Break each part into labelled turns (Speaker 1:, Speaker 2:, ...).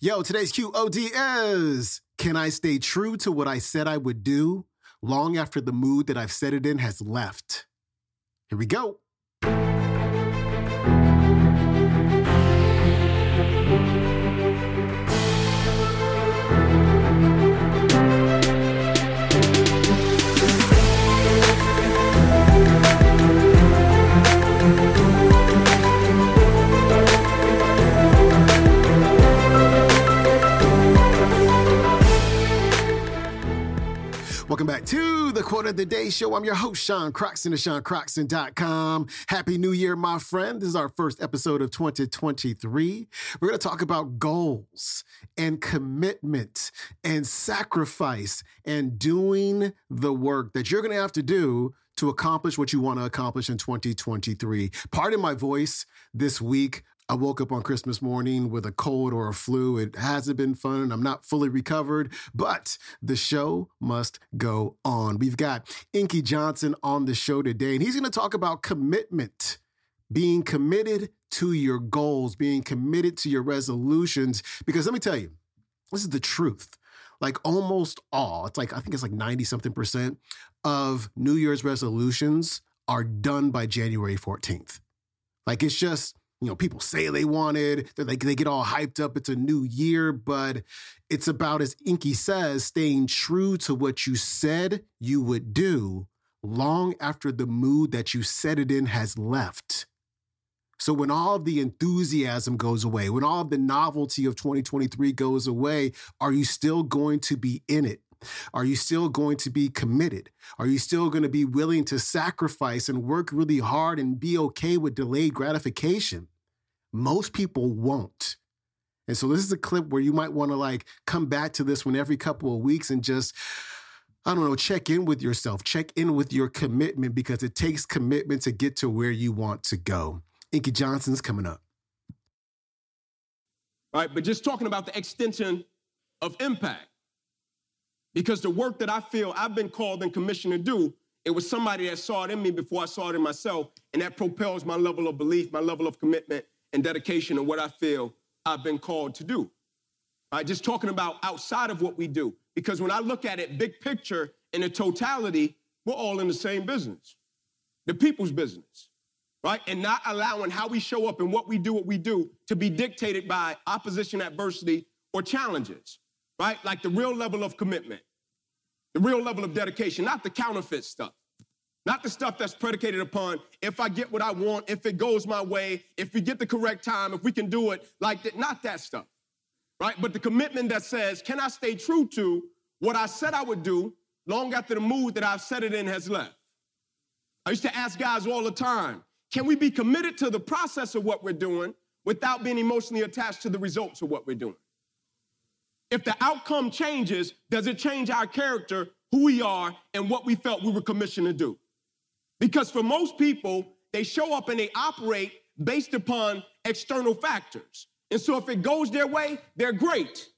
Speaker 1: Yo, today's QOD is Can I stay true to what I said I would do long after the mood that I've set it in has left? Here we go. The Quote of the Day Show. I'm your host, Sean Croxton of SeanCroxton.com. Happy New Year, my friend. This is our first episode of 2023. We're going to talk about goals and commitment and sacrifice and doing the work that you're going to have to do to accomplish what you want to accomplish in 2023. Pardon my voice this week. I woke up on Christmas morning with a cold or a flu. It hasn't been fun. I'm not fully recovered, but the show must go on. We've got Inky Johnson on the show today, and he's going to talk about commitment, being committed to your goals, being committed to your resolutions. Because let me tell you, this is the truth. Like almost all, it's like, I think it's like 90 something percent of New Year's resolutions are done by January 14th. Like it's just, you know, people say they wanted, they they get all hyped up. It's a new year, but it's about, as Inky says, staying true to what you said you would do long after the mood that you set it in has left. So when all of the enthusiasm goes away, when all of the novelty of 2023 goes away, are you still going to be in it? Are you still going to be committed? Are you still going to be willing to sacrifice and work really hard and be okay with delayed gratification? Most people won't. And so this is a clip where you might want to like come back to this one every couple of weeks and just I don't know, check in with yourself, check in with your commitment because it takes commitment to get to where you want to go. Inky Johnson's coming up.
Speaker 2: All right, but just talking about the extension of impact. Because the work that I feel I've been called and commissioned to do, it was somebody that saw it in me before I saw it in myself, and that propels my level of belief, my level of commitment and dedication, and what I feel I've been called to do. All right, just talking about outside of what we do. Because when I look at it big picture in the totality, we're all in the same business, the people's business, right? And not allowing how we show up and what we do, what we do, to be dictated by opposition, adversity, or challenges, right? Like the real level of commitment, the real level of dedication, not the counterfeit stuff. Not the stuff that's predicated upon if I get what I want, if it goes my way, if we get the correct time, if we can do it like that. Not that stuff, right? But the commitment that says, can I stay true to what I said I would do long after the mood that I've set it in has left? I used to ask guys all the time, can we be committed to the process of what we're doing without being emotionally attached to the results of what we're doing? If the outcome changes, does it change our character, who we are, and what we felt we were commissioned to do? Because for most people, they show up and they operate based upon external factors. And so if it goes their way, they're great.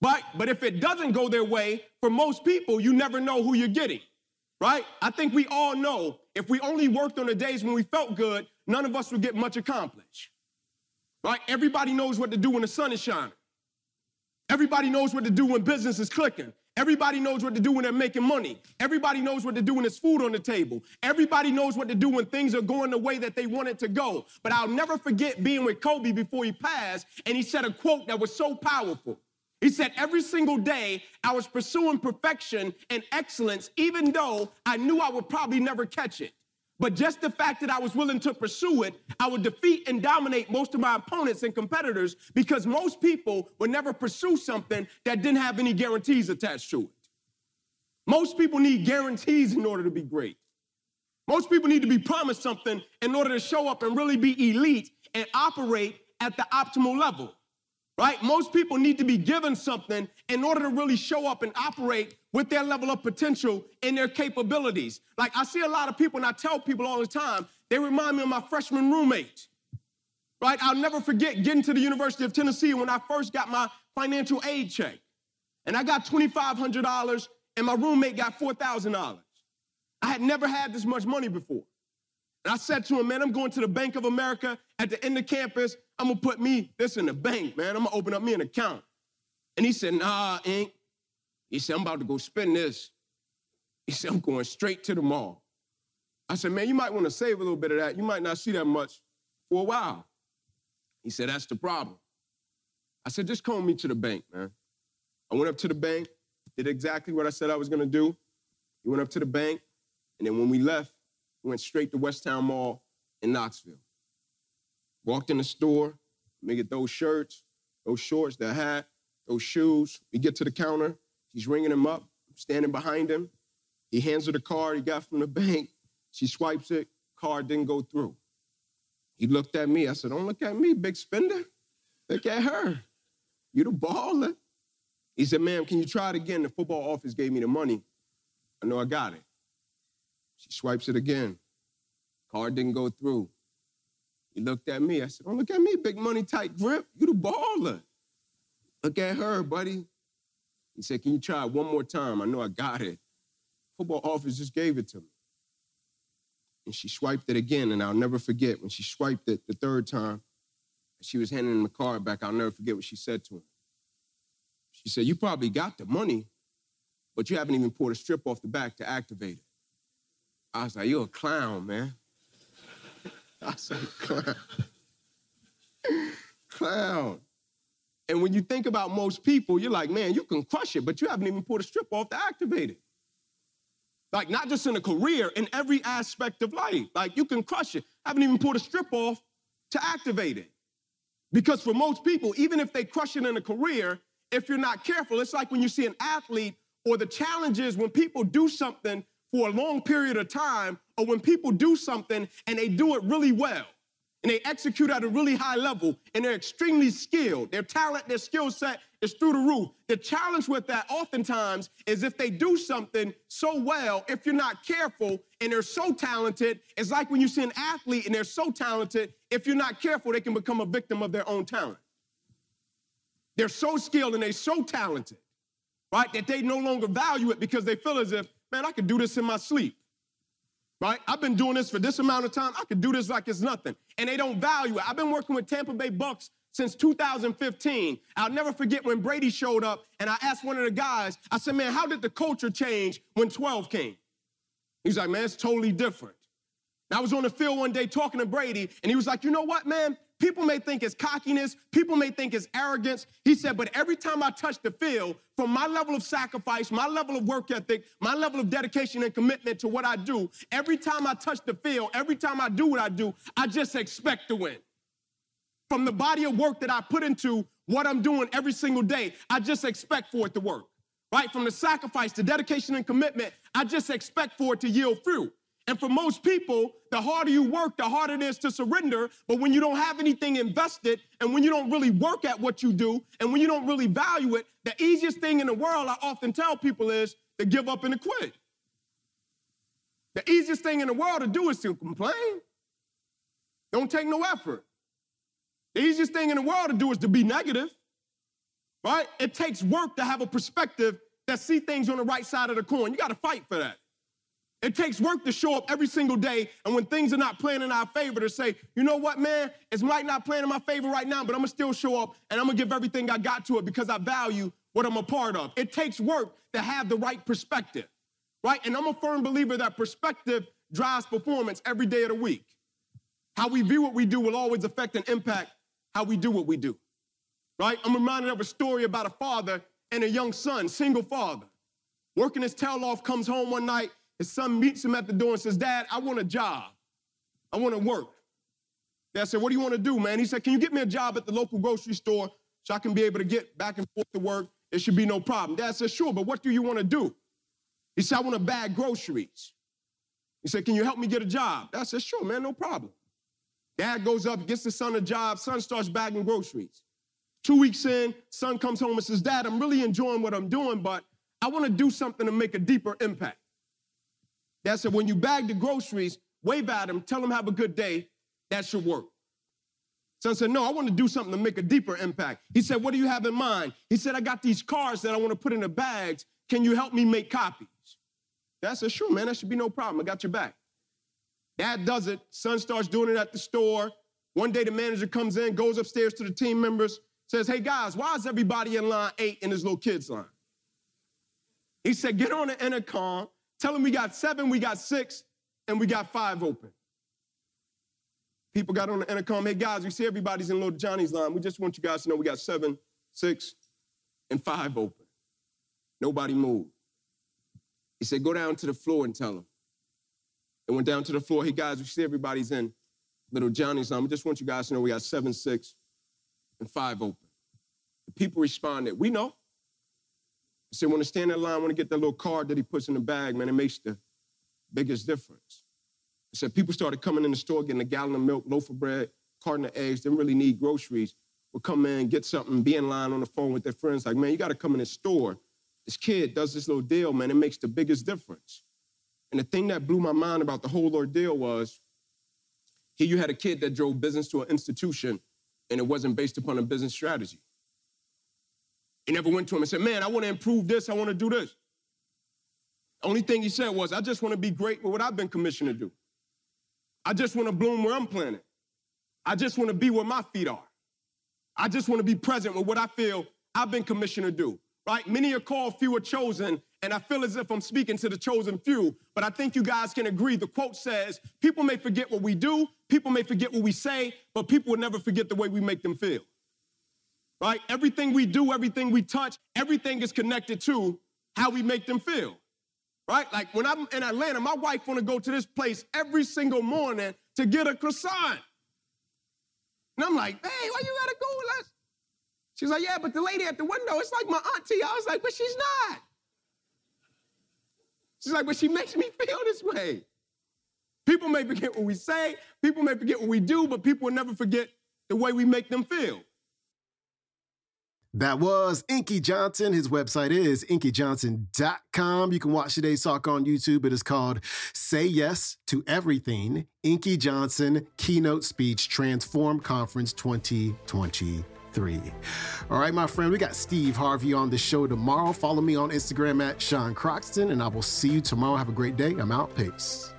Speaker 2: But, but if it doesn't go their way, for most people, you never know who you're getting, right? I think we all know if we only worked on the days when we felt good, none of us would get much accomplished, right? Everybody knows what to do when the sun is shining. Everybody knows what to do when business is clicking. Everybody knows what to do when they're making money. Everybody knows what to do when there's food on the table. Everybody knows what to do when things are going the way that they want it to go. But I'll never forget being with Kobe before he passed, and he said a quote that was so powerful. He said, Every single day, I was pursuing perfection and excellence, even though I knew I would probably never catch it. But just the fact that I was willing to pursue it, I would defeat and dominate most of my opponents and competitors because most people would never pursue something that didn't have any guarantees attached to it. Most people need guarantees in order to be great. Most people need to be promised something in order to show up and really be elite and operate at the optimal level right? Most people need to be given something in order to really show up and operate with their level of potential and their capabilities. Like I see a lot of people, and I tell people all the time, they remind me of my freshman roommate, right? I'll never forget getting to the University of Tennessee when I first got my financial aid check. And I got $2,500, and my roommate got $4,000. I had never had this much money before. And I said to him, man, I'm going to the Bank of America at the end of campus. I'm gonna put me this in the bank, man. I'm gonna open up me an account. And he said, nah, Ink. He said, I'm about to go spend this. He said, I'm going straight to the mall. I said, man, you might want to save a little bit of that. You might not see that much for a while. He said, that's the problem. I said, just call me to the bank, man. I went up to the bank, did exactly what I said I was gonna do. He went up to the bank, and then when we left, we went straight to West Town Mall in Knoxville. Walked in the store, me get those shirts, those shorts, that hat, those shoes. We get to the counter, he's ringing them up, I'm standing behind him. He hands her the card he got from the bank. She swipes it, card didn't go through. He looked at me. I said, Don't look at me, big spender. Look at her. You the baller. He said, Ma'am, can you try it again? The football office gave me the money. I know I got it. She swipes it again. Card didn't go through. He looked at me. I said, Don't look at me, big money tight grip. You the baller. Look at her, buddy. He said, Can you try it one more time? I know I got it. Football office just gave it to me. And she swiped it again, and I'll never forget when she swiped it the third time, she was handing him the card back. I'll never forget what she said to him. She said, You probably got the money, but you haven't even pulled a strip off the back to activate it. I was like, You're a clown, man. I said, Clown. clown. And when you think about most people, you're like, Man, you can crush it, but you haven't even pulled a strip off to activate it. Like, not just in a career, in every aspect of life. Like, you can crush it. I haven't even pulled a strip off to activate it. Because for most people, even if they crush it in a career, if you're not careful, it's like when you see an athlete or the challenges when people do something for a long period of time, or when people do something and they do it really well and they execute at a really high level and they're extremely skilled. Their talent, their skill set is through the roof. The challenge with that oftentimes is if they do something so well, if you're not careful and they're so talented, it's like when you see an athlete and they're so talented, if you're not careful, they can become a victim of their own talent. They're so skilled and they're so talented, right, that they no longer value it because they feel as if, man, I could do this in my sleep right? I've been doing this for this amount of time. I could do this like it's nothing. And they don't value it. I've been working with Tampa Bay Bucks since 2015. I'll never forget when Brady showed up and I asked one of the guys, I said, man, how did the culture change when 12 came? He's like, man, it's totally different. I was on the field one day talking to Brady, and he was like, you know what, man? People may think it's cockiness, people may think it's arrogance. He said, but every time I touch the field, from my level of sacrifice, my level of work ethic, my level of dedication and commitment to what I do, every time I touch the field, every time I do what I do, I just expect to win. From the body of work that I put into what I'm doing every single day, I just expect for it to work. Right? From the sacrifice, the dedication and commitment, I just expect for it to yield fruit. And for most people, the harder you work, the harder it is to surrender. But when you don't have anything invested and when you don't really work at what you do and when you don't really value it, the easiest thing in the world I often tell people is to give up and to quit. The easiest thing in the world to do is to complain. Don't take no effort. The easiest thing in the world to do is to be negative, right? It takes work to have a perspective that see things on the right side of the coin. You got to fight for that. It takes work to show up every single day, and when things are not playing in our favor, to say, you know what, man, it might not playing in my favor right now, but I'm gonna still show up and I'm gonna give everything I got to it because I value what I'm a part of. It takes work to have the right perspective, right? And I'm a firm believer that perspective drives performance every day of the week. How we view what we do will always affect and impact how we do what we do, right? I'm reminded of a story about a father and a young son, single father. Working his tail off, comes home one night his son meets him at the door and says, Dad, I want a job. I want to work. Dad said, What do you want to do, man? He said, Can you get me a job at the local grocery store so I can be able to get back and forth to work? It should be no problem. Dad said, Sure, but what do you want to do? He said, I want to bag groceries. He said, Can you help me get a job? Dad said, Sure, man, no problem. Dad goes up, gets the son a job, son starts bagging groceries. Two weeks in, son comes home and says, Dad, I'm really enjoying what I'm doing, but I want to do something to make a deeper impact. Dad said, when you bag the groceries, wave at them, tell them have a good day. That should work. Son said, no, I want to do something to make a deeper impact. He said, what do you have in mind? He said, I got these cards that I want to put in the bags. Can you help me make copies? Dad said, sure, man, that should be no problem. I got your back. Dad does it. Son starts doing it at the store. One day the manager comes in, goes upstairs to the team members. says, Hey guys, why is everybody in line eight in this little kid's line? He said, Get on the intercom, tell them we got seven, we got six, and we got five open. People got on the intercom, Hey guys, we see everybody's in little Johnny's line. We just want you guys to know we got seven, six, and five open. Nobody moved. He said, Go down to the floor and tell them. They went down to the floor. Hey guys, we see everybody's in little Johnny's line. We just want you guys to know we got seven, six, and five open. The people responded, We know. He said, when to stand in line, want to get that little card that he puts in the bag, man, it makes the biggest difference. He said, people started coming in the store, getting a gallon of milk, loaf of bread, carton of eggs, didn't really need groceries, would come in, get something, be in line on the phone with their friends, like, man, you got to come in the store. This kid does this little deal, man, it makes the biggest difference. And the thing that blew my mind about the whole ordeal was here you had a kid that drove business to an institution and it wasn't based upon a business strategy. He never went to him and said, Man, I want to improve this, I want to do this. Only thing he said was, I just want to be great with what I've been commissioned to do. I just want to bloom where I'm planted. I just want to be where my feet are. I just want to be present with what I feel I've been commissioned to do. Right? Many are called, few are chosen, and I feel as if I'm speaking to the chosen few, but I think you guys can agree. The quote says, People may forget what we do, people may forget what we say, but people will never forget the way we make them feel right? Everything we do, everything we touch, everything is connected to how we make them feel, right? Like when I'm in Atlanta, my wife want to go to this place every single morning to get a croissant. And I'm like, hey, why you gotta go with us? She's like, yeah, but the lady at the window, it's like my auntie. I was like, but she's not. She's like, but she makes me feel this way. People may forget what we say, people may forget what we do, but people will never forget the way we make them feel.
Speaker 1: That was Inky Johnson. His website is inkyjohnson.com. You can watch today's talk on YouTube. It is called Say Yes to Everything Inky Johnson Keynote Speech Transform Conference 2023. All right, my friend, we got Steve Harvey on the show tomorrow. Follow me on Instagram at Sean Croxton, and I will see you tomorrow. Have a great day. I'm out. Peace.